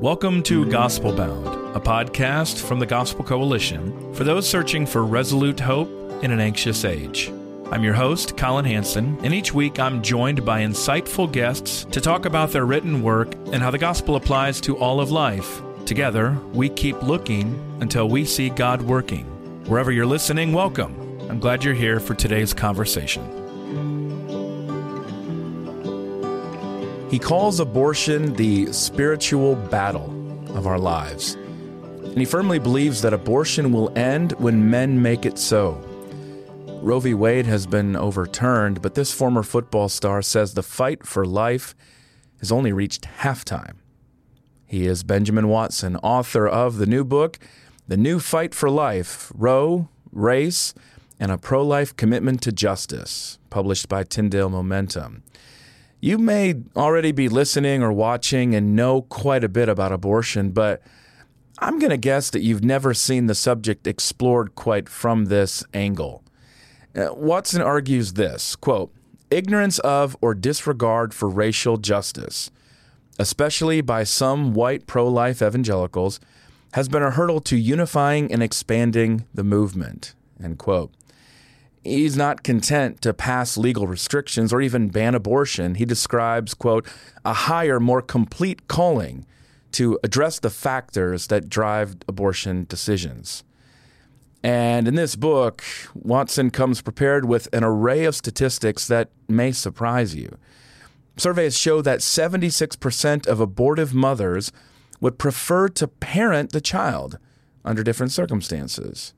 Welcome to Gospel Bound, a podcast from the Gospel Coalition for those searching for resolute hope in an anxious age. I'm your host, Collin Hansen, and each week I'm joined by insightful guests to talk about their written work and how the gospel applies to all of life. Together, we keep looking until we see God working. Wherever you're listening, welcome. I'm glad you're here for today's conversation. He calls abortion the spiritual battle of our lives. And he firmly believes that abortion will end when men make it so. Roe v. Wade has been overturned, but this former football star says the fight for life has only reached halftime. He is Benjamin Watson, author of the new book, The New Fight for Life Roe, Race, and a Pro Life Commitment to Justice, published by Tyndale Momentum. You may already be listening or watching and know quite a bit about abortion, but I'm going to guess that you've never seen the subject explored quite from this angle. Uh, Watson argues this quote, ignorance of or disregard for racial justice, especially by some white pro life evangelicals, has been a hurdle to unifying and expanding the movement. End quote. He's not content to pass legal restrictions or even ban abortion. He describes, quote, a higher, more complete calling to address the factors that drive abortion decisions. And in this book, Watson comes prepared with an array of statistics that may surprise you. Surveys show that 76% of abortive mothers would prefer to parent the child under different circumstances.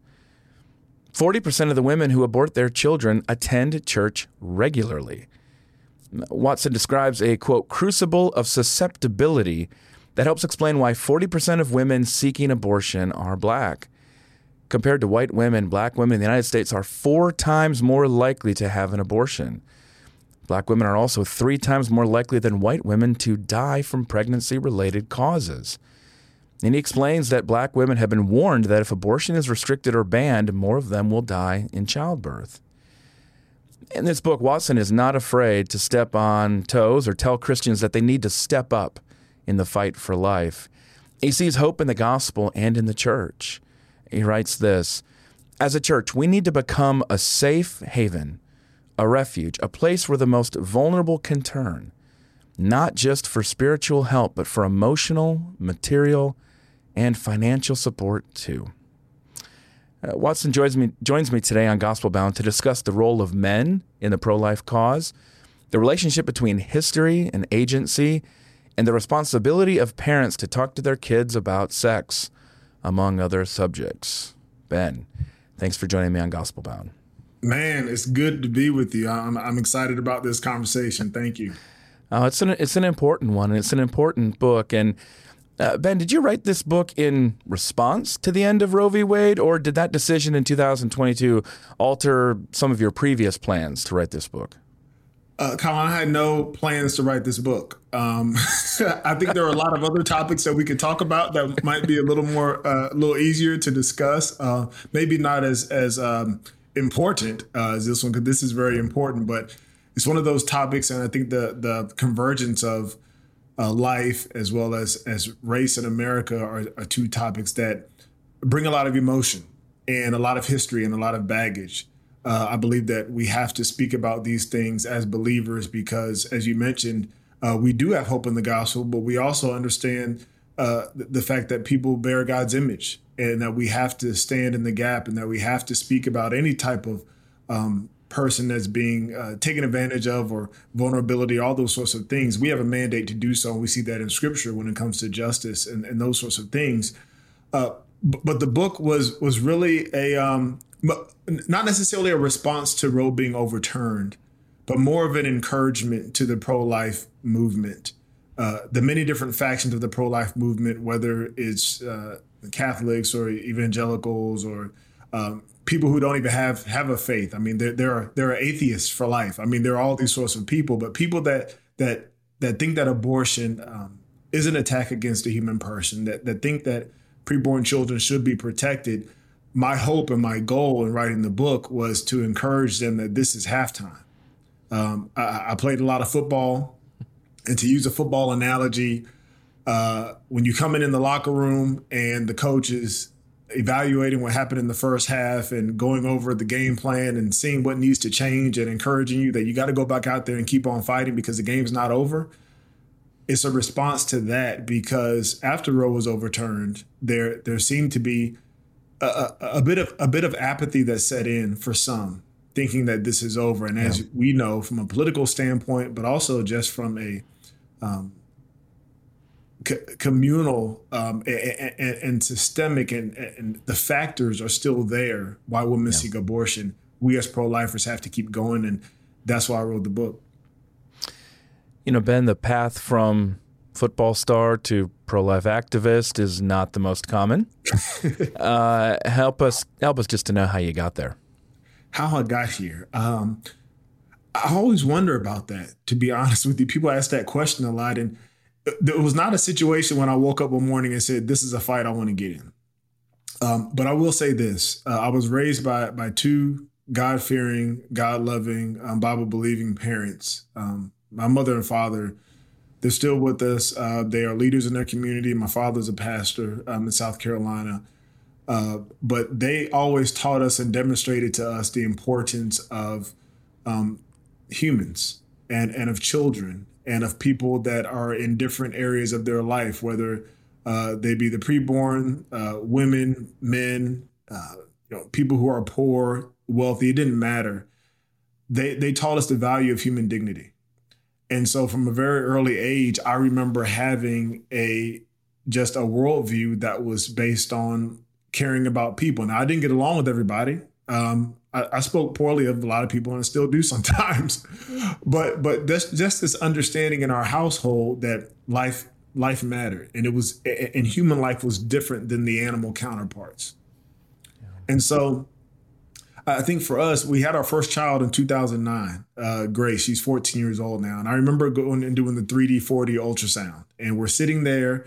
40% of the women who abort their children attend church regularly. Watson describes a quote, crucible of susceptibility that helps explain why 40% of women seeking abortion are black. Compared to white women, black women in the United States are four times more likely to have an abortion. Black women are also three times more likely than white women to die from pregnancy related causes. And he explains that black women have been warned that if abortion is restricted or banned, more of them will die in childbirth. In this book, Watson is not afraid to step on toes or tell Christians that they need to step up in the fight for life. He sees hope in the gospel and in the church. He writes this As a church, we need to become a safe haven, a refuge, a place where the most vulnerable can turn, not just for spiritual help, but for emotional, material, and financial support too. Uh, Watson joins me, joins me today on Gospel Bound to discuss the role of men in the pro life cause, the relationship between history and agency, and the responsibility of parents to talk to their kids about sex, among other subjects. Ben, thanks for joining me on Gospel Bound. Man, it's good to be with you. I'm, I'm excited about this conversation. Thank you. Oh, it's an it's an important one, and it's an important book. And uh, ben, did you write this book in response to the end of Roe v. Wade, or did that decision in 2022 alter some of your previous plans to write this book? Uh, Collin, I had no plans to write this book. Um, I think there are a lot of other topics that we could talk about that might be a little more, uh, a little easier to discuss. Uh, maybe not as as um, important uh, as this one, because this is very important. But it's one of those topics, and I think the the convergence of uh, life as well as as race in America are, are two topics that bring a lot of emotion and a lot of history and a lot of baggage. Uh, I believe that we have to speak about these things as believers because, as you mentioned, uh, we do have hope in the gospel, but we also understand uh, the fact that people bear God's image and that we have to stand in the gap and that we have to speak about any type of um, person that's being uh, taken advantage of or vulnerability, all those sorts of things. We have a mandate to do so. And we see that in scripture when it comes to justice and, and those sorts of things. Uh, but the book was was really a um, not necessarily a response to Roe being overturned, but more of an encouragement to the pro life movement. uh, the many different factions of the pro-life movement, whether it's uh, Catholics or evangelicals or um, people who don't even have have a faith. I mean, there there are there are atheists for life. I mean, there are all these sorts of people, but people that that that think that abortion um, is an attack against a human person, that that think that preborn children should be protected. My hope and my goal in writing the book was to encourage them that this is halftime. Um, I, I, played a lot of football, and to use a football analogy, uh, when you come in in the locker room and the coach is evaluating what happened in the first half and going over the game plan and seeing what needs to change and encouraging you that you got to go back out there and keep on fighting because the game's not over. It's a response to that because after Roe was overturned, there there seemed to be a, a, a bit of a bit of apathy that set in for some, thinking that this is over. And as yeah. we know from a political standpoint, but also just from a um, communal um, and, and, and, systemic, and, and, the factors are still there why women yeah. seek abortion. We as pro lifers have to keep going, and that's why I wrote the book. You know, Ben, the path from football star to pro life activist is not the most common. uh, help us, help us just to know how you got there. How I got here. Um, I always wonder about that. To be honest with you, people ask that question a lot, and it was not a situation when I woke up one morning and said, "This is a fight I want to get in." Um, but I will say this: uh, I was raised by by two God fearing, God loving, um, Bible believing parents. Um, my mother and father, they're still with us. Uh, they are leaders in their community. My father's a pastor um, in South Carolina. Uh, but they always taught us and demonstrated to us the importance of um, humans and, and of children and of people that are in different areas of their life, whether uh, they be the preborn, uh, women, men, uh, you know, people who are poor, wealthy. It didn't matter. They they taught us the value of human dignity, and so from a very early age, I remember having a just a worldview that was based on caring about people. Now I didn't get along with everybody. Um, I, I, spoke poorly of a lot of people and I still do sometimes, but but that's just this understanding in our household that life life mattered and it was and human life was different than the animal counterparts, and so I think for us we had our first child in 2009, uh, Grace. She's 14 years old now, and I remember going and doing the 3D 4D ultrasound, and we're sitting there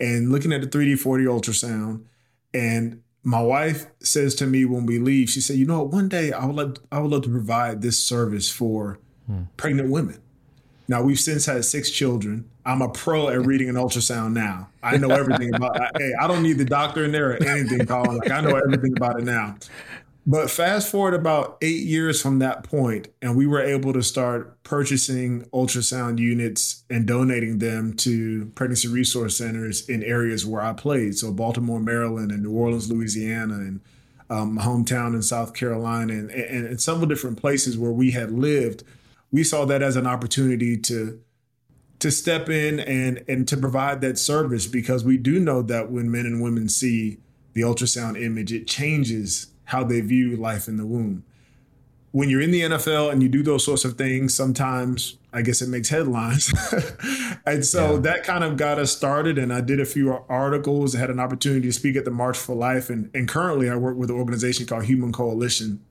and looking at the 3D 4D ultrasound, and my wife says to me when we leave, she said, "You know what? One day I would love, I would love to provide this service for hmm. pregnant women." Now we've since had six children. I'm a pro at reading an ultrasound now. I know everything about. I, hey, I don't need the doctor in there or anything, Collin. Like I know everything about it now. But fast forward about eight years from that point, and we were able to start purchasing ultrasound units and donating them to pregnancy resource centers in areas where I played. So, Baltimore, Maryland, and New Orleans, Louisiana, and um, my hometown in South Carolina, and, and, and several different places where we had lived. We saw that as an opportunity to to step in and and to provide that service because we do know that when men and women see the ultrasound image, it changes how they view life in the womb. When you're in the NFL and you do those sorts of things, sometimes I guess it makes headlines. and so yeah. that kind of got us started. And I did a few articles, I had an opportunity to speak at the March for Life. And, and currently I work with an organization called Human Coalition.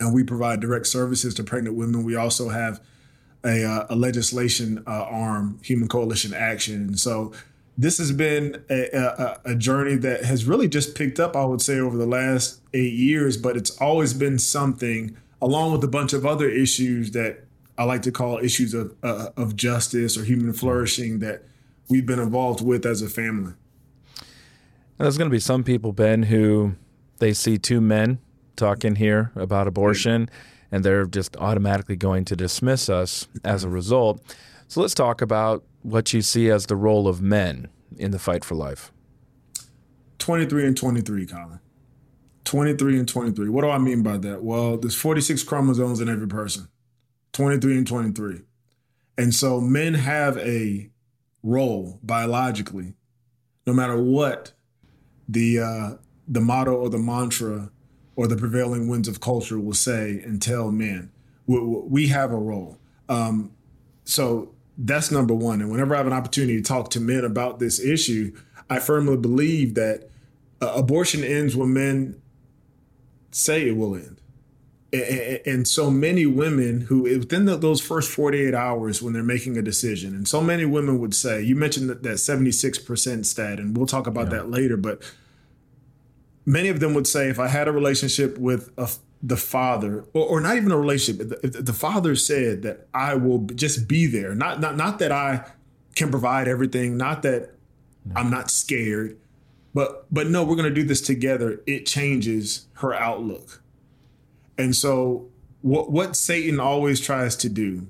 And we provide direct services to pregnant women. We also have a, uh, a legislation uh, arm, Human Coalition Action. And so this has been a, a, a, journey that has really just picked up, I would say, over the last eight years, but it's always been something, along with a bunch of other issues that I like to call issues of, uh, of justice or human flourishing that we've been involved with as a family. And there's going to be some people, Ben, who they see two men talking here about abortion and they're just automatically going to dismiss us as a result. So let's talk about what you see as the role of men in the fight for life. 23 and 23, Collin. 23 and 23. What do I mean by that? Well, there's 46 chromosomes in every person. 23 and 23. And so men have a role biologically, no matter what the uh, the motto or the mantra or the prevailing winds of culture will say and tell men. We, we have a role. Um, so that's number one. And whenever I have an opportunity to talk to men about this issue, I firmly believe that uh, abortion ends when men say it will end. And, and so many women who, within the, those first 48 hours when they're making a decision, and so many women would say, you mentioned that, that 76% stat, and we'll talk about yeah. that later, but many of them would say, if I had a relationship with a, the father, or, or, not even a relationship, if the father said that I will just be there, not, not, not that I can provide everything, not that no. I'm not scared, but but no, we're going to do this together. It changes her outlook. And so what what Satan always tries to do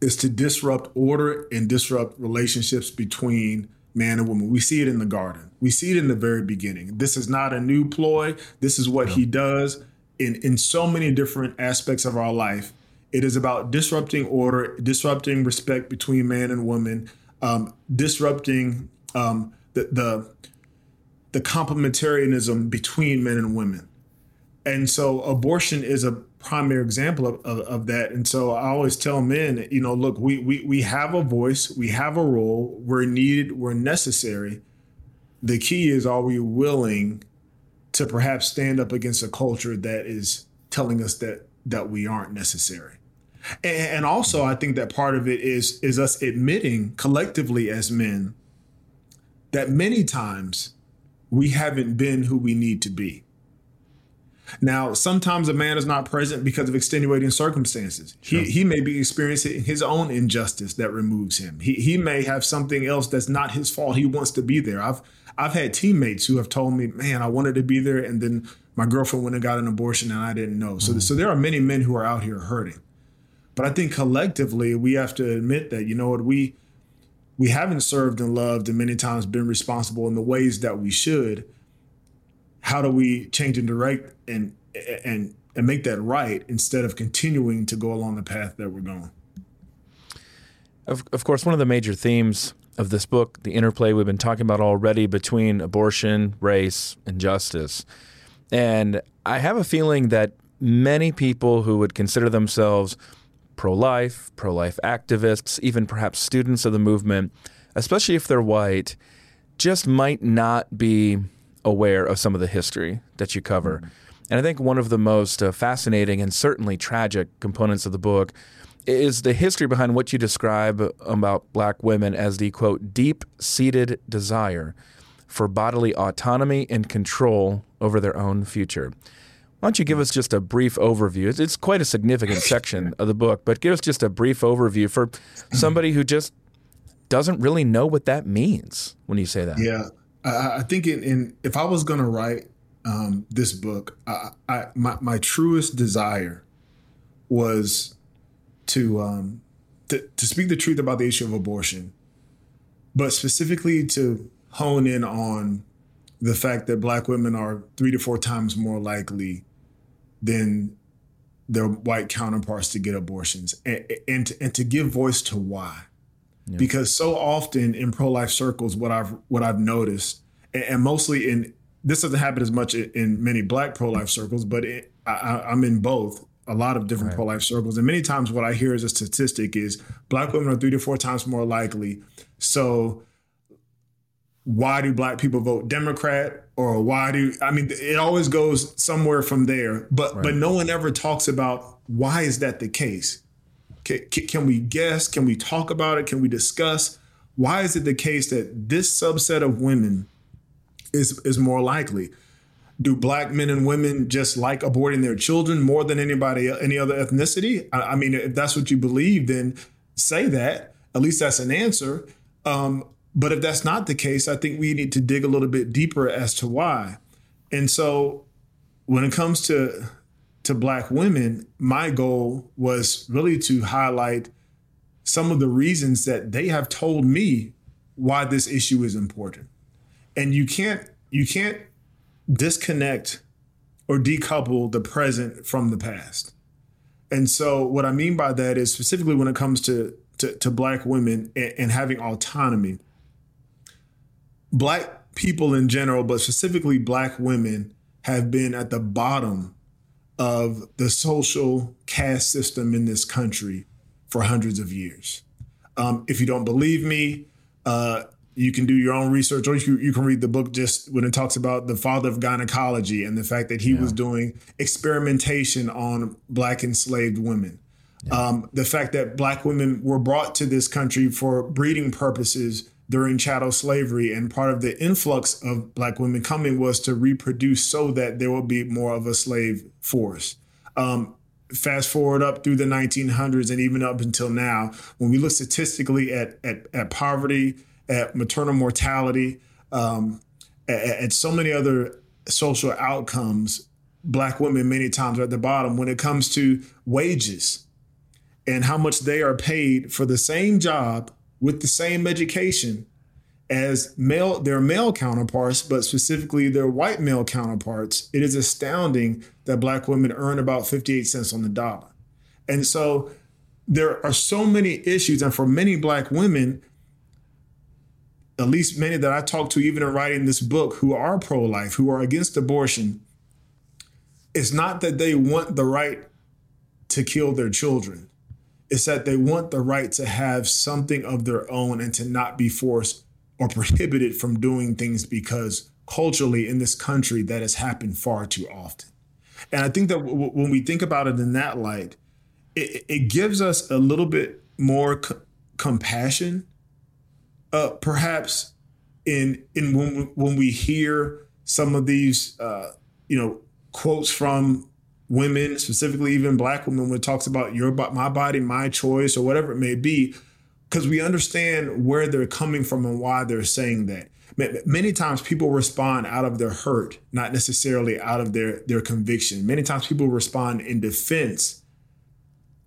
is to disrupt order and disrupt relationships between man and woman. We see it in the garden. We see it in the very beginning. This is not a new ploy. This is what he does in in so many different aspects of our life. It is about disrupting order, disrupting respect between man and woman, um, disrupting um, the, the the complementarianism between men and women. And so abortion is a primary example of, of, of, that. And so I always tell men, you know, look, we, we, we have a voice, we have a role, we're needed, we're necessary. The key is, are we willing to perhaps stand up against a culture that is telling us that that we aren't necessary? And, and also, I think that part of it is is us admitting collectively as men that many times we haven't been who we need to be. Now, sometimes a man is not present because of extenuating circumstances. Sure. He, he may be experiencing his own injustice that removes him. He, he may have something else that's not his fault. He wants to be there. I've I've had teammates who have told me, "Man, I wanted to be there," and then my girlfriend went and got an abortion, and I didn't know. So, mm so there are many men who are out here hurting. But I think collectively we have to admit that you know what we we haven't served and loved and many times been responsible in the ways that we should how do we change and direct and and and make that right instead of continuing to go along the path that we're going of, of course one of the major themes of this book the interplay we've been talking about already between abortion race and justice and i have a feeling that many people who would consider themselves pro life, pro life activists, even perhaps students of the movement, especially if they're white, just might not be aware of some of the history that you cover. Mm-hmm. And I think one of the most uh, fascinating and certainly tragic components of the book is the history behind what you describe about black women as the quote, deep seated desire for bodily autonomy and control over their own future. Why don't you give us just a brief overview? It's quite a significant section of the book, but give us just a brief overview for somebody who just doesn't really know what that means when you say that. Yeah, I, I think in, in, if I was going to write um, this book, I, I, my my truest desire was to, um, to to speak the truth about the issue of abortion, but specifically to hone in on the fact that black women are three to four times more likely than their white counterparts to get abortions and, and, to, and to give voice to why. Yeah. Because so often in pro-life circles, what I've what I've noticed, and, and mostly in this doesn't happen as much in many black pro-life circles, but it, I, am in both a lot of different right. pro-life circles, and many times what I hear as a statistic is black women are three to four times more likely. So why do black people vote Democrat or why do I mean it always goes somewhere from there but right. but no one ever talks about why is that the case can, can, we guess can we talk about it can we discuss why is it the case that this subset of women is is more likely do black men and women just like aborting their children more than anybody any other ethnicity I, I mean if that's what you believe then say that at least that's an answer um, but if that's not the case, I think we need to dig a little bit deeper as to why. And so when it comes to to black women, my goal was really to highlight some of the reasons that they have told me why this issue is important. And you can't you can't disconnect or decouple the present from the past. And so what I mean by that is specifically when it comes to to, to black women and, and having autonomy black people in general, but specifically black women, have been at the bottom of the social caste system in this country for hundreds of years. Um, if you don't believe me, uh, you can do your own research or you, you can read the book just when it talks about the father of gynecology and the fact that he yeah. was doing experimentation on black enslaved women. Yeah. Um, the fact that black women were brought to this country for breeding purposes during chattel slavery, and part of the influx of black women coming was to reproduce so that there would be more of a slave force. Um, fast forward up through the 1900s and even up until now, when we look statistically at at, at poverty, at maternal mortality, um, at, at so many other social outcomes, black women many times are at the bottom when it comes to wages and how much they are paid for the same job with the same education as male their male counterparts, but specifically their white male counterparts, it is astounding that black women earn about 58 cents on the dollar. And so there are so many issues, and for many black women, at least many that I talk to, even in writing this book, who are pro-life, who are against abortion, it's not that they want the right to kill their children It's that they want the right to have something of their own and to not be forced or prohibited from doing things because culturally in this country that has happened far too often. And I think that w- when we think about it in that light, it, it gives us a little bit more c- compassion, perhaps in in when when we hear some of these uh, you know quotes from women, specifically even black women, when it talks about your my body, my choice, or whatever it may be, because we understand where they're coming from and why they're saying that. Many times people respond out of their hurt, not necessarily out of their their conviction. Many times people respond in defense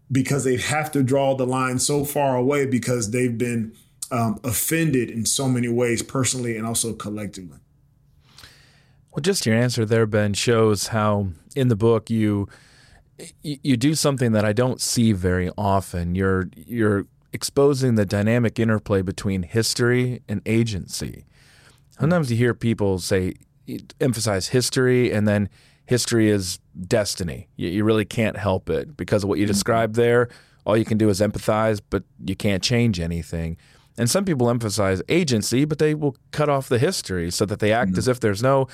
because they have to draw the line so far away because they've been um, offended in so many ways, personally and also collectively. Well, just your answer there, Ben, shows how in the book you you do something that I don't see very often. You're you're exposing the dynamic interplay between history and agency. Sometimes you hear people say emphasize history and then history is destiny. You, you really can't help it because of what you mm-hmm. described there. All you can do is empathize, but you can't change anything. And some people emphasize agency, but they will cut off the history so that they act mm-hmm. as if there's no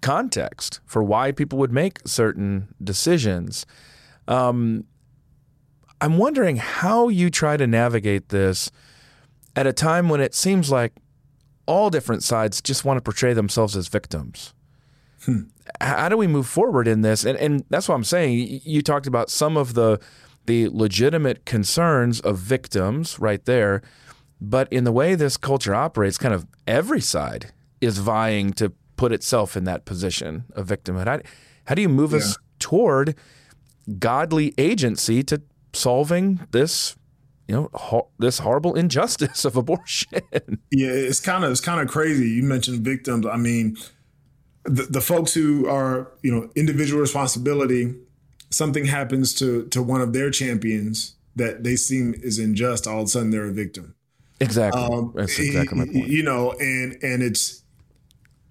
context for why people would make certain decisions. Um, I'm wondering how you try to navigate this at a time when it seems like all different sides just want to portray themselves as victims. Hmm. How do we move forward in this? And, and that's what I'm saying. You talked about some of the the legitimate concerns of victims right there, but in the way this culture operates, kind of every side is vying to put itself in that position of victimhood? How, how do you move yeah. us toward godly agency to solving this you know ho- this horrible injustice of abortion yeah it's kind of it's kind of crazy you mentioned victims i mean the, the folks who are you know individual responsibility something happens to to one of their champions that they seem is unjust all of a sudden they're a victim exactly um, that's exactly my point you know and and it's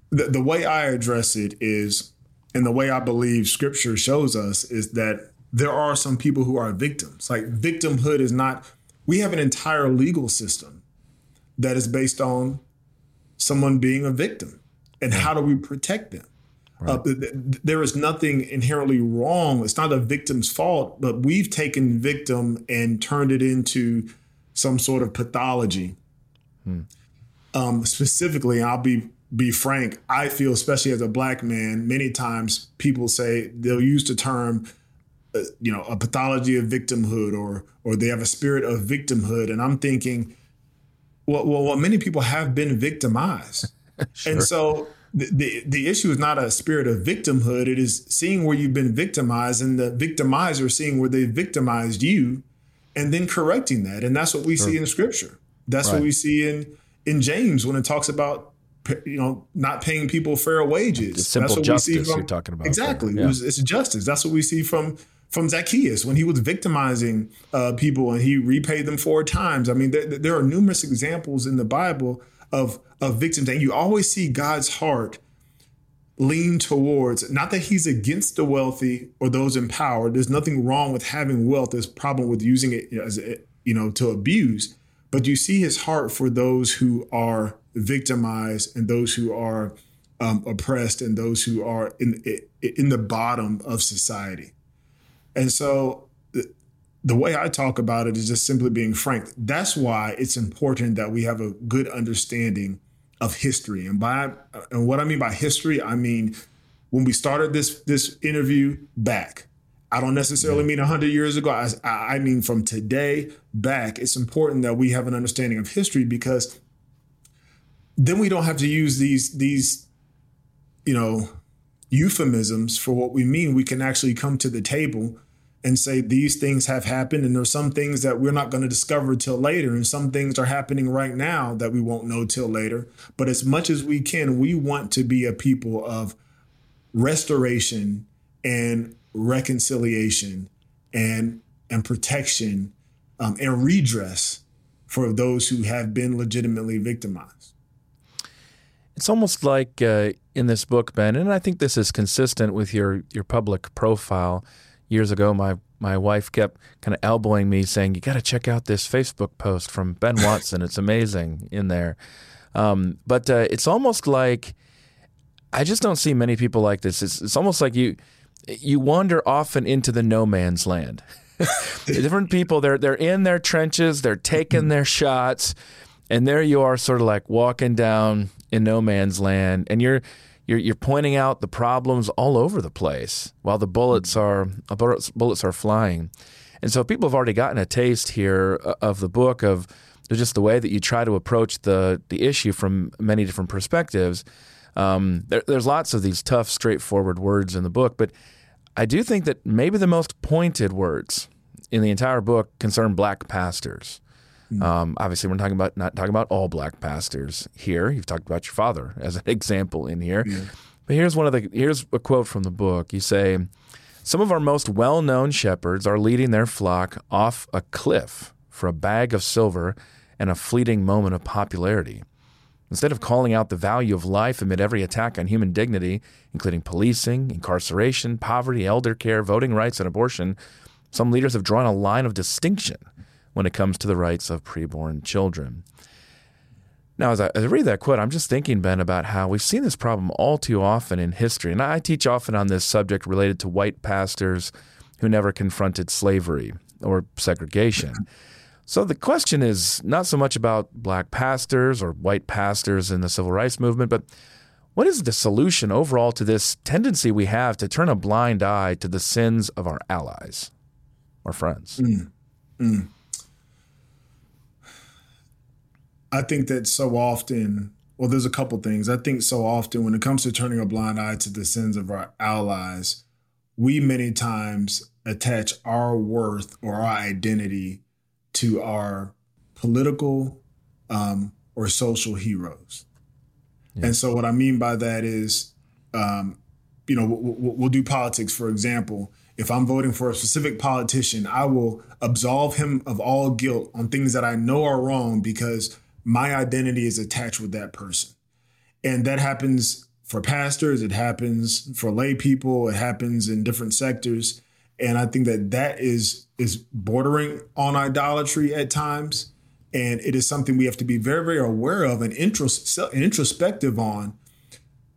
the, the way I address it is, and the way I believe scripture shows us is that there are some people who are victims. Like victimhood is not, we have an entire legal system that is based on someone being a victim. And how do we protect them? Right. Uh, th- th- there is nothing inherently wrong. It's not a victim's fault, but we've taken victim and turned it into some sort of pathology. Hmm. Um, specifically, I'll be be frank, I feel, especially as a black man, many times people say they'll use the term, uh, you know, a pathology of victimhood, or or they have a spirit of victimhood, and I'm thinking, well, well, well many people have been victimized, sure. and so the, the the issue is not a spirit of victimhood; it is seeing where you've been victimized, and the victimizer seeing where they victimized you, and then correcting that, and that's what we sure. see in Scripture. That's right. what we see in in James when it talks about you know, not paying people fair wages. simple That's what justice we see from, you're talking about. Exactly. Yeah. It was, it's justice. That's what we see from from Zacchaeus when he was victimizing uh, people and he repaid them four times. I mean, there, there, are numerous examples in the Bible of of victims, and you always see God's heart lean towards not that He's against the wealthy or those in power. There's nothing wrong with having wealth. There's problem with using it as you know, to abuse, but you see his heart for those who are victimized and those who are um, oppressed and those who are in in the bottom of society. And so the way I talk about it is just simply being frank. That's why it's important that we have a good understanding of history. And by and what I mean by history, I mean when we started this this interview back. I don't necessarily mean 100 years ago. I, I mean from today back. It's important that we have an understanding of history because then we don't have to use these these you know euphemisms for what we mean. We can actually come to the table and say these things have happened and there's some things that we're not going to discover till later and some things are happening right now that we won't know till later. But as much as we can we want to be a people of restoration and reconciliation and and protection um, and redress for those who have been legitimately victimized. It's almost like uh, in this book ben and i think this is consistent with your your public profile years ago, my my wife kept kind of elbowing me, saying, "You got to check out this Facebook post from Ben Watson. it's amazing in there." Um, but uh, it's almost like I just don't see many people like this. It's, it's almost like you you wander often into the no man's land. Different people, they're they're in their trenches, they're taking their shots, and there you are, sort of like walking down in no man's land, and you're you're, you're pointing out the problems all over the place while the bullets are uh, bullets are flying. And so people have already gotten a taste here uh, of the book of just the way that you try to approach the the issue from many different perspectives. Um, there, there's lots of these tough, straightforward words in the book, but I do think that maybe the most pointed words in the entire book concern black pastors. Mm. Um, obviously, we're talking about not talking about all black pastors here. You've talked about your father as an example in here. Yeah. But here's one of the here's a quote from the book. You say, "Some of our most well-known shepherds are leading their flock off a cliff for a bag of silver and a fleeting moment of popularity." Instead of calling out the value of life amid every attack on human dignity, including policing, incarceration, poverty, elder care, voting rights, and abortion, some leaders have drawn a line of distinction when it comes to the rights of preborn children. Now, as I, as I, read that quote, I'm just thinking, Ben, about how we've seen this problem all too often in history. And I teach often on this subject related to white pastors who never confronted slavery or segregation. So the question is not so much about black pastors or white pastors in the civil rights movement, but what is the solution overall to this tendency we have to turn a blind eye to the sins of our allies or friends? Mm. Mm. I think that so often, well, there's a couple things. I think so often when it comes to turning a blind eye to the sins of our allies, we many times attach our worth or our identity to our political um, or social heroes. Yeah. And so, what I mean by that is, um, you know, we'll, we'll do politics, for example. If I'm voting for a specific politician, I will absolve him of all guilt on things that I know are wrong because my identity is attached with that person. And that happens for pastors, it happens for lay people, it happens in different sectors. And I think that that is is bordering on idolatry at times. And it is something we have to be very, very aware of and introspective on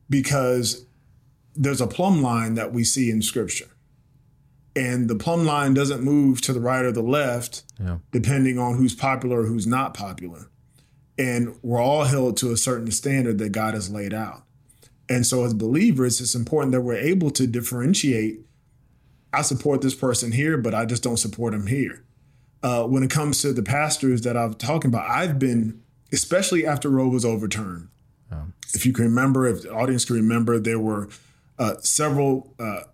because there's a plumb line that we see in scripture. And the plumb line doesn't move to the right or the left, yeah. depending on who's popular or who's not popular. And we're all held to a certain standard that God has laid out. And so, as believers, it's important that we're able to differentiate. I support this person here, but I just don't support him here. Uh, when it comes to the pastors that I'm talking about, I've been, especially after Roe was overturned. If you can remember, if the audience can remember, there were uh, several uh,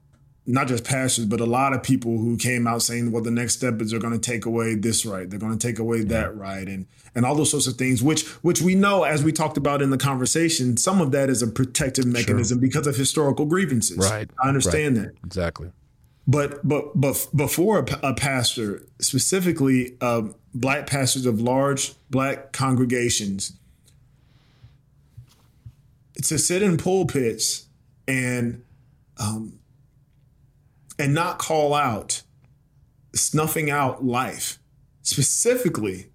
not just pastors, but a lot of people who came out saying, well, the next step is they're going to take away this right, they're going to take away that right, and and all those sorts of things, which which we know, as we talked about in the conversation, some of that is a protective mechanism sure. because of historical grievances. Right, I understand right. that exactly. But but but before a, a pastor, specifically uh, black pastors of large black congregations, to sit in pulpits and um, and not call out snuffing out life, specifically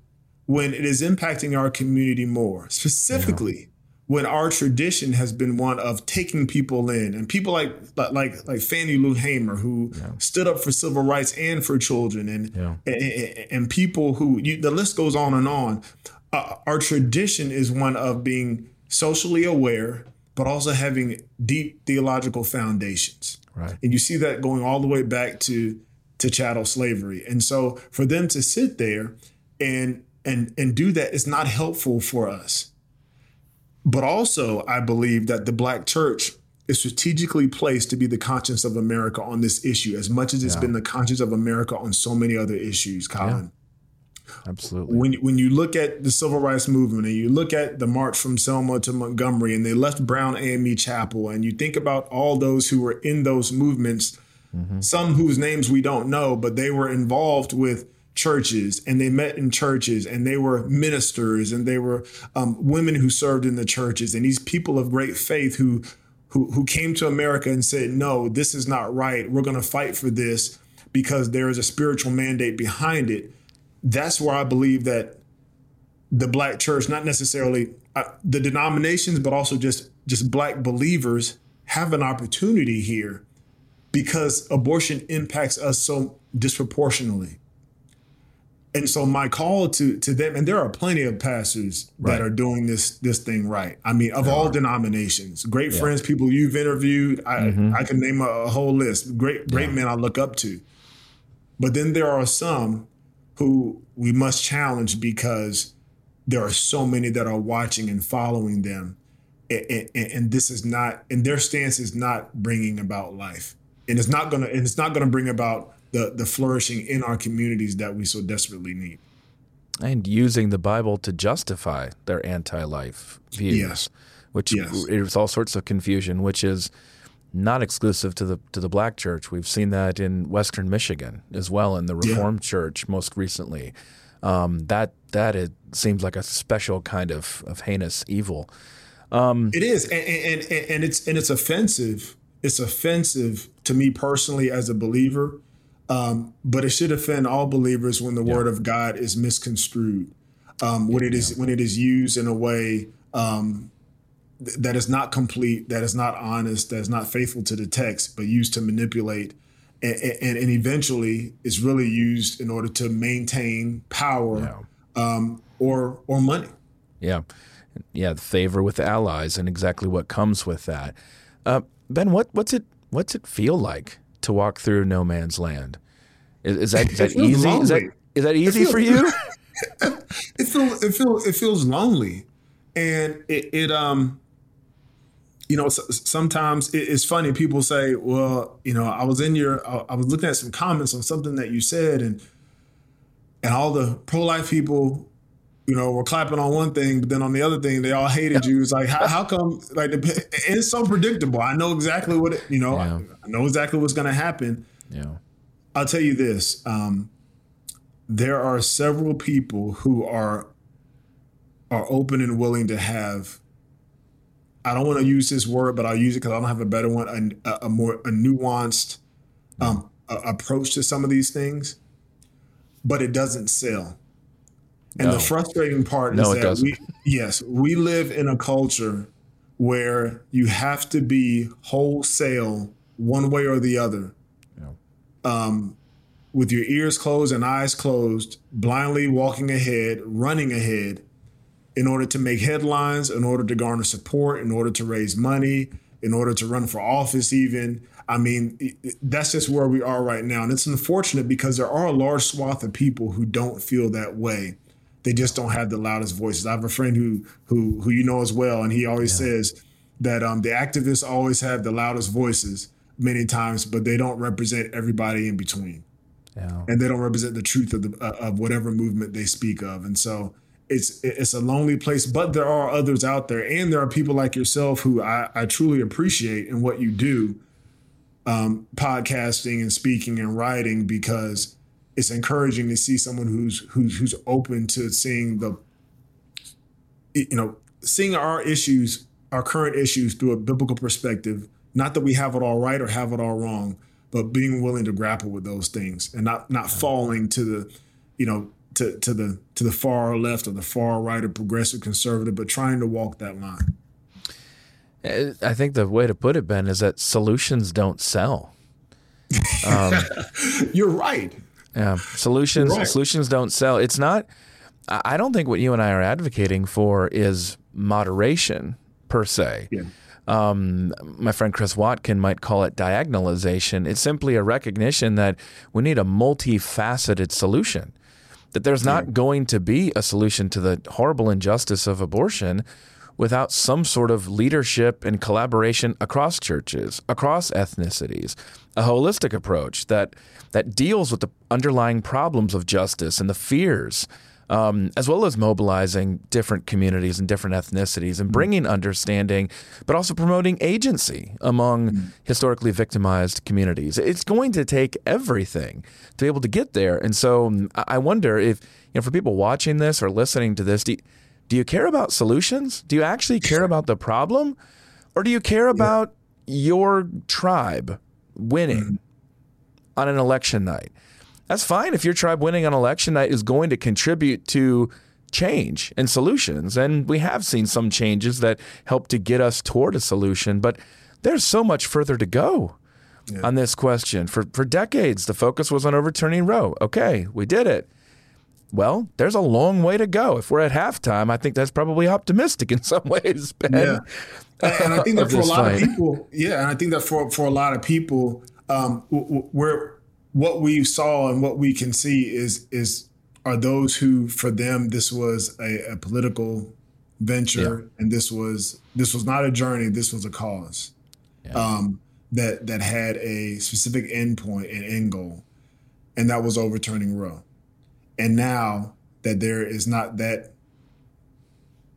when it is impacting our community more, specifically yeah. when our tradition has been one of taking people in and people like like like Fannie Lou Hamer who yeah. stood up for civil rights and for children and yeah. and, and, people who you, the list goes on and on. Uh, our tradition is one of being socially aware, but also having deep theological foundations. Right. And you see that going all the way back to to chattel slavery. And so for them to sit there and and and do that is not helpful for us. But also, I believe that the black church is strategically placed to be the conscience of America on this issue, as much as it's yeah. been the conscience of America on so many other issues, Collin. Absolutely. When when you look at the civil rights movement and you look at the march from Selma to Montgomery and they left Brown AME Chapel and you think about all those who were in those movements, mm-hmm. some whose names we don't know, but they were involved with churches and they met in churches and they were ministers and they were um, women who served in the churches and these people of great faith who who, who came to America and said, no, this is not right. We're going to fight for this because there is a spiritual mandate behind it. That's where I believe that the black church, not necessarily uh, the denominations, but also just just black believers have an opportunity here because abortion impacts us so disproportionately. And so my call to to them, and there are plenty of pastors right. that are doing this this thing right. I mean, of all denominations, great yeah. friends, people you've interviewed. I mm-hmm. I can name a, a, whole list. Great great yeah. men I look up to. But then there are some who we must challenge because there are so many that are watching and following them, and, and, and this is not, and their stance is not bringing about life, and it's not gonna, and it's not gonna bring about the the flourishing in our communities that we so desperately need. And using the Bible to justify their anti-life views, yes. which yes. is all sorts of confusion, which is not exclusive to the to the black church. We've seen that in Western Michigan as well, in the Reformed yeah. Church most recently. Um, that that it seems like a special kind of, of heinous evil. Um, it is, and, and, and, and it's and it's offensive. It's offensive to me personally as a believer um, but it should offend all believers when the yeah. word of God is misconstrued, um, when it is when it is used in a way um, th- that is not complete, that is not honest, that is not faithful to the text, but used to manipulate, and, and, and eventually is really used in order to maintain power yeah. Um, or or money. Yeah, yeah, favor with allies, and exactly what comes with that. Uh, ben, what what's it what's it feel like to walk through no man's land? Is, is that is that easy? Is that is that easy feels, for you? it feels it feels it feels lonely, and it, it um you know sometimes it's funny people say well you know i was in your i was looking at some comments on something that you said and and all the pro-life people you know were clapping on one thing but then on the other thing they all hated you it's like how, how come like it's so predictable i know exactly what it you know yeah. I, I know exactly what's going to happen yeah I'll tell you this. Um, there are several people who are are open and willing to have. I don't want to use this word, but I'll use it because I don't have a better one. A, a more a nuanced um, a, approach to some of these things, but it doesn't sell. And no. the frustrating part no, is that we yes we live in a culture where you have to be wholesale one way or the other um, with your ears closed and eyes closed, blindly walking ahead, running ahead in order to make headlines, in order to garner support, in order to raise money, in order to run for office, even. I mean, that's just where we are right now. And it's unfortunate because there are a large swath of people who don't feel that way. They just don't have the loudest voices. I have a friend who who who you know as well, and he always yeah. says that um, the activists always have the loudest voices many times, but they don't represent everybody in between. Yeah. And they don't represent the truth of the uh, of whatever movement they speak of. And so it's it's a lonely place, but there are others out there, and there are people like yourself who I, I truly appreciate in what you do, um, podcasting and speaking and writing, because it's encouraging to see someone who's who's who's open to seeing the you know seeing our issues, our current issues through a biblical perspective. Not that we have it all right or have it all wrong, but being willing to grapple with those things and not not falling to the, you know, to to the to the far left or the far right or progressive conservative, but trying to walk that line. Uh, I think the way to put it, Ben, is that solutions don't sell. Um, You're right. Yeah, solutions right. solutions don't sell. It's not. I don't think what you and I are advocating for is moderation per se. Yeah. Um, my friend Chris Watkin might call it diagonalization. It's simply a recognition that we need a multifaceted solution. That there's not going to be a solution to the horrible injustice of abortion without some sort of leadership and collaboration across churches, across ethnicities, a holistic approach that that deals with the underlying problems of justice and the fears, um, as well as mobilizing different communities and different ethnicities and bringing understanding, but also promoting agency among mm. historically victimized communities. It's going to take everything to be able to get there. And so um, I wonder if, you know, for people watching this or listening to this, do you, do you care about solutions? Do you actually care about the problem? Or do you care about yeah. your tribe winning mm-hmm. on an election night? That's fine if your tribe winning on election night is going to contribute to change and solutions. And we have seen some changes that help to get us toward a solution, but there's so much further to go. Yeah. On this question. For for decades, the focus was on overturning Roe. Okay, we did it. Well, there's a long way to go. If we're at halftime, I think that's probably optimistic in some ways. Ben. Yeah, and I think that for a lot fight. of people, yeah, and I think that for for a lot of people, um, we're what we saw and what we can see is is are those who, for them, this was a, a political venture, yeah. and this was this was not a journey. This was a cause yeah. um, that that had a specific endpoint and end goal, and that was overturning Roe. And now that there is not that,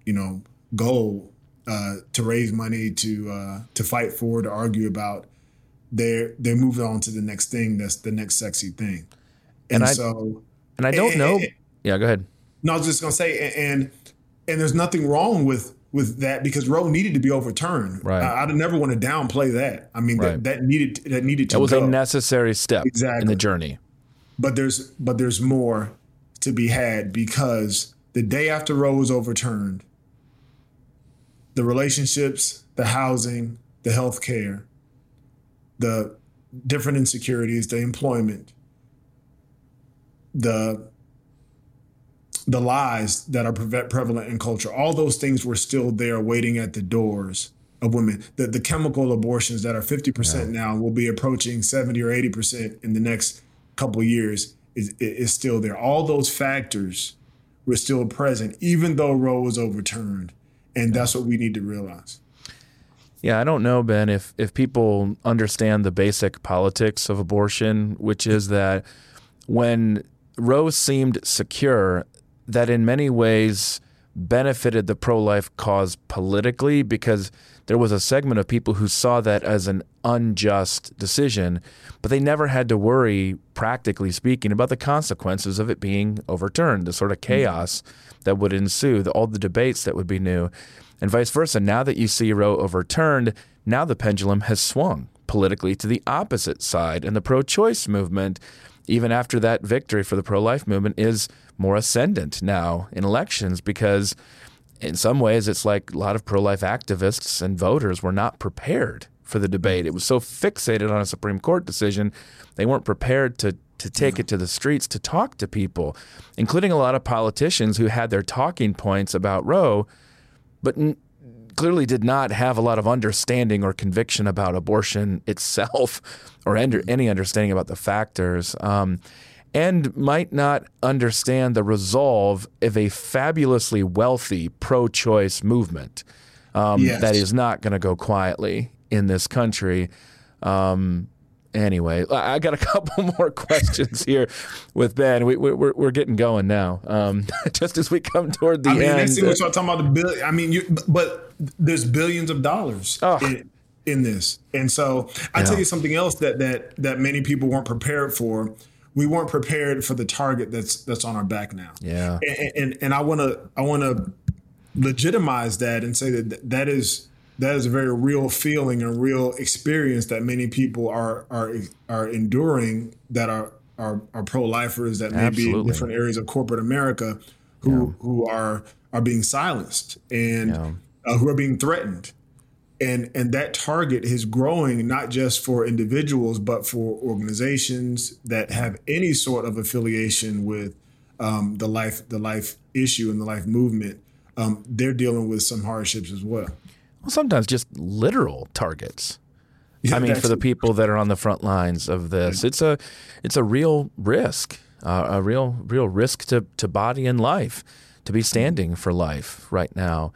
you know, goal uh, to raise money to uh, to fight for, to argue about, they're they're moving on to the next thing. That's the next sexy thing. And, and I, so, and I don't and, know. And, yeah, go ahead. No, I was just gonna say, and and there's nothing wrong with with that because Roe needed to be overturned. Right. I, would never want to downplay that. I mean, right. that, that needed that needed to. Be it was go. a necessary step exactly. in the journey. But there's but there's more to be had because the day after Roe was overturned, the relationships, the housing, the health care, the different insecurities, the employment, the the lies that are prevalent in culture, all those things were still there waiting at the doors of women. The, the chemical abortions that are 50% yeah. now will be approaching 70 or 80% in the next couple years is, is still there. All those factors were still present, even though Roe was overturned. And that's what we need to realize. Yeah, I don't know, Ben, if, if people understand the basic politics of abortion, which is that when Roe seemed secure, that in many ways benefited the pro life cause politically because there was a segment of people who saw that as an unjust decision, but they never had to worry, practically speaking, about the consequences of it being overturned, the sort of mm-hmm. chaos that would ensue, the, all the debates that would be new, and vice versa. Now that you see Roe overturned, now the pendulum has swung politically to the opposite side, and the pro choice movement, even after that victory for the pro life movement, is more ascendant now in elections because in some ways, it's like a lot of pro life activists and voters were not prepared for the debate. It was so fixated on a Supreme Court decision, they weren't prepared to, to take it to the streets to talk to people, including a lot of politicians who had their talking points about Roe, but n- clearly did not have a lot of understanding or conviction about abortion itself or any understanding about the factors. Um, and might not understand the resolve of a fabulously wealthy pro choice movement um, yes. that is not going to go quietly in this country. Um, anyway, I got a couple more questions here with Ben. We, are we're, we're getting going now. Um, just as we come toward the I mean, end. Next thing we start talking about the bill. I mean, you, but there's billions of dollars oh. in, in, this, and so I yeah. tell you something else that that that many people weren't prepared for we weren't prepared for the target that's that's on our back now. Yeah. And and, and I want to I want to legitimize that and say that that is that is a very real feeling and real experience that many people are are are enduring that are are, are pro lifers that may Absolutely. be in different areas of corporate America who yeah. who are are being silenced and yeah. uh, who are being threatened and and that target is growing not just for individuals but for organizations that have any sort of affiliation with um, the life the life issue and the life movement um, they're dealing with some hardships as well well sometimes just literal targets yeah, I mean, for the people that are on the front lines of this, it's a it's a real risk, uh, a real real risk to to body and life, to be standing for life right now.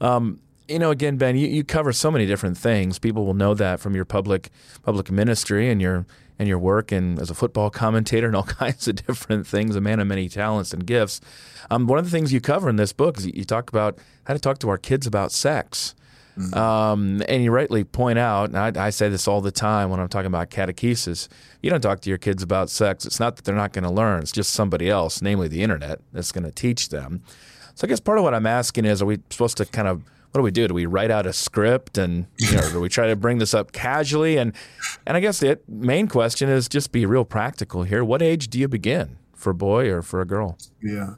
Um, you know, again, Ben, you, you cover so many different things. People will know that from your public public ministry and your and your work and as a football commentator and all kinds of different things, a man of many talents and gifts. Um, one of the things you cover in this book is you talk about how to talk to our kids about sex. Mm-hmm. Um, and you rightly point out, and I, I, say this all the time when I'm talking about catechesis, you don't talk to your kids about sex. It's not that they're not going to learn, it's just somebody else, namely the internet, that's going to teach them. So I guess part of what I'm asking is are we supposed to kind of what do we do? Do we write out a script and you know, do we try to bring this up casually? And and I guess the main question is just be real practical here. What age do you begin for a boy or for a girl? Yeah,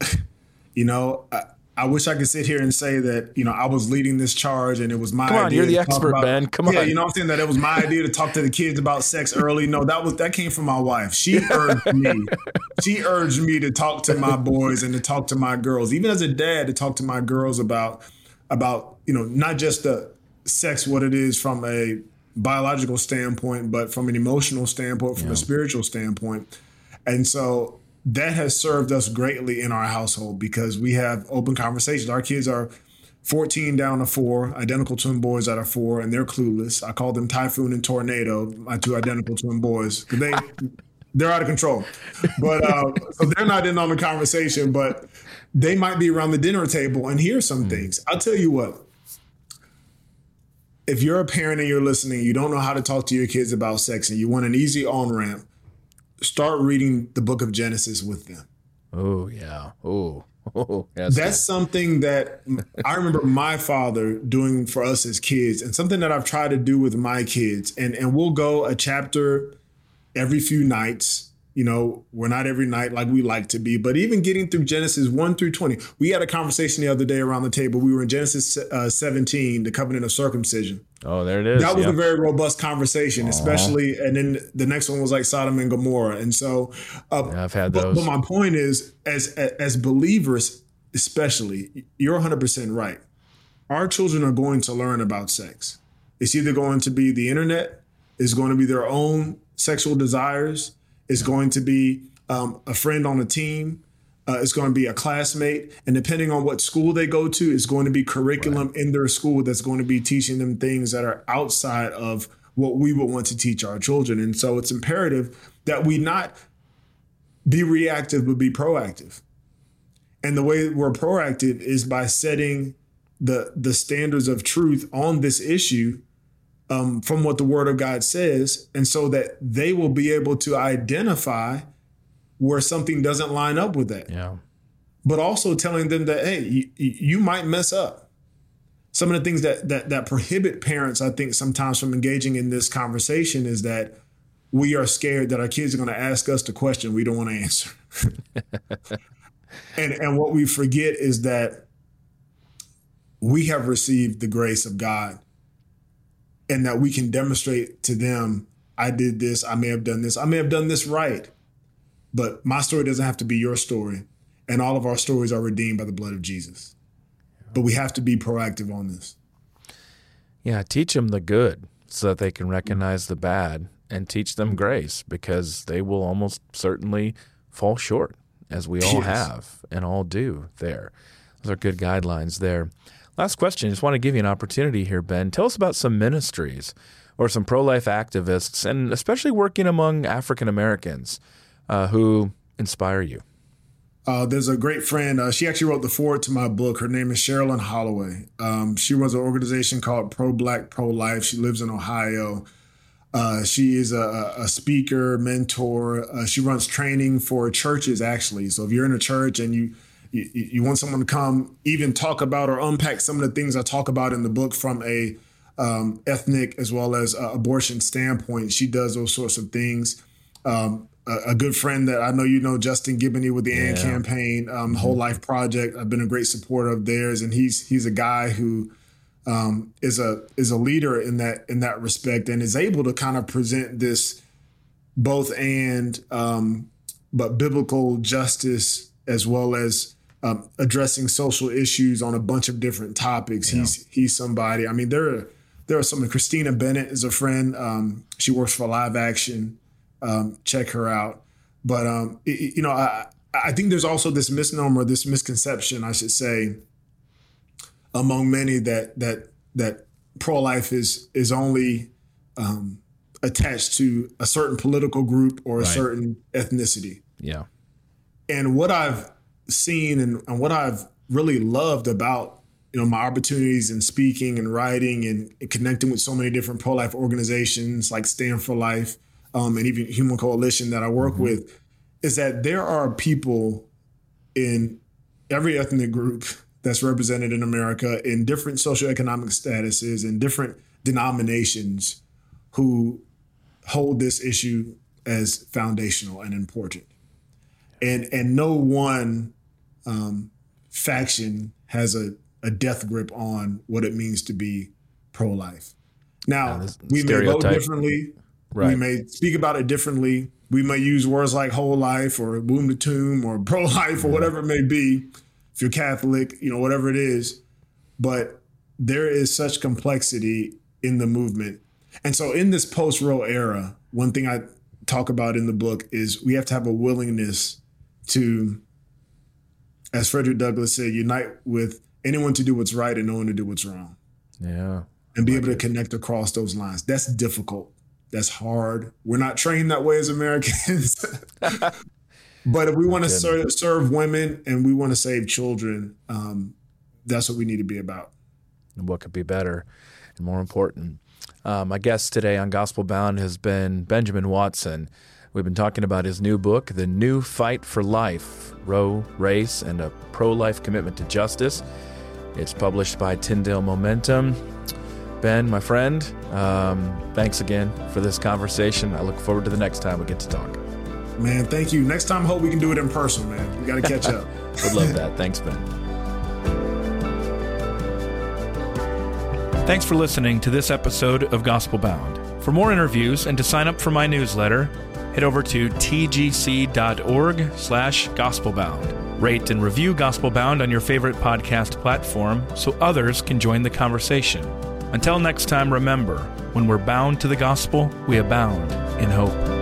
you know. I, I wish I could sit here and say that you know I was leading this charge and it was my. Come on, you're the expert, about, Ben. Come on. Yeah, you know what I'm saying that it was my idea to talk to the kids about sex early. No, that was that came from my wife. She urged me. she urged me to talk to my boys and to talk to my girls, even as a dad, to talk to my girls about about you know not just the sex what it is from a biological standpoint but from an emotional standpoint from yeah. a spiritual standpoint and so that has served us greatly in our household because we have open conversations our kids are 14 down to four identical twin boys that are four and they're clueless i call them typhoon and tornado my two identical twin boys they they're out of control but uh, so they're not in on the conversation but they might be around the dinner table and hear some mm. things. I'll tell you what. If you're a parent and you're listening, you don't know how to talk to your kids about sex and you want an easy on ramp, start reading the book of Genesis with them. Oh, yeah. Oh, oh that's, that's something that I remember my father doing for us as kids and something that I've tried to do with my kids. And, and we'll go a chapter every few nights you know, we're not every night like we like to be, but even getting through Genesis 1 through 20. We had a conversation the other day around the table. We were in Genesis uh, 17, the covenant of circumcision. Oh, there it is. That was a very robust conversation, Aww. especially. And then the next one was like Sodom and Gomorrah. And so, uh, yeah, I've had those. But, but my point is, as as believers, especially, you're 100% right. Our children are going to learn about sex. It's either going to be the internet, it's going to be their own sexual desires, it's going to be um, a friend on a team. Uh, it's going to be a classmate. And depending on what school they go to, it's going to be curriculum right. in their school that's going to be teaching them things that are outside of what we would want to teach our children. And so it's imperative that we not be reactive, but be proactive. And the way we're proactive is by setting the the standards of truth on this issue um, from what the Word of God says, and so that they will be able to identify where something doesn't line up with that. Yeah. But also telling them that hey, you, you might mess up. Some of the things that that that prohibit parents, I think, sometimes from engaging in this conversation is that we are scared that our kids are going to ask us the question we don't want to answer. and and what we forget is that we have received the grace of God and that we can demonstrate to them I did this, I may have done this, I may have done this right. But my story doesn't have to be your story. And all of our stories are redeemed by the blood of Jesus. But we have to be proactive on this. Yeah, teach them the good so that they can recognize the bad and teach them grace because they will almost certainly fall short, as we all yes. have and all do there. Those are good guidelines there. Last question. Just want to give you an opportunity here, Ben. Tell us about some ministries or some pro life activists, and especially working among African Americans uh, who inspire you. Uh, there's a great friend. Uh, she actually wrote the foreword to my book. Her name is Cherilyn Holloway. Um, she runs an organization called Pro Black Pro Life. She lives in Ohio. Uh, she is a, a speaker, mentor. Uh, she runs training for churches, actually. So if you're in a church and you you, you want someone to come even talk about or unpack some of the things I talk about in the book from a um, ethnic as well as uh, abortion standpoint. She does those sorts of things. Um, a, a, good friend that I know you know, Justin Giboney with the yeah. AND campaign, um, Whole mm-hmm. Life Project. I've been a great supporter of theirs, and he's he's a guy who um, is a is a leader in that in that respect, and is able to kind of present this both and um, but biblical justice as well as um, addressing social issues on a bunch of different topics. Yeah. He's he's somebody. I mean, there are there are some. Christina Bennett is a friend. Um, she works for Live Action. Um, check her out. But um, it, you know, I I think there's also this misnomer, this misconception, I should say, among many that that that pro life is is only um, attached to a certain political group or a right. certain ethnicity. Yeah. And what I've seen and, and what I've really loved about you know my opportunities in speaking and writing and, and connecting with so many different pro life organizations like Stand for Life um, and even Human Coalition that I work mm-hmm. with is that there are people in every ethnic group that's represented in America in different socioeconomic statuses and different denominations who hold this issue as foundational and important. And and no one um, faction has a, a death grip on what it means to be pro life. Now, we may vote differently. Right. We may speak about it differently. We may use words like whole life or womb to tomb or pro life or whatever it may be. If you're Catholic, you know, whatever it is. But there is such complexity in the movement. And so, in this post Roe era, one thing I talk about in the book is we have to have a willingness to as Frederick Douglass said, unite with anyone to do what's right and no one to do what's wrong. Yeah. And be like able to connect across those lines. That's difficult. That's hard. We're not trained that way as Americans. but if we want to serve, serve, women and we want to save children, um, that's what we need to be about. And what could be better and more important? Um, my guest today on Gospelbound has been Benjamin Watson. We've been talking about his new book, The New Fight for Life Roe, Race, and a Pro Life Commitment to Justice. It's published by Tyndale Momentum. Ben, my friend, um, thanks again for this conversation. I look forward to the next time we get to talk. Man, thank you. Next time, hope we can do it in person, man. We got to catch up. Would love that. Thanks, Ben. Thanks for listening to this episode of Gospelbound. For more interviews and to sign up for my newsletter, head over to tgc.org slash gospelbound. Rate and review Gospelbound on your favorite podcast platform so others can join the conversation. Until next time, remember, when we're bound to the gospel, we abound in hope.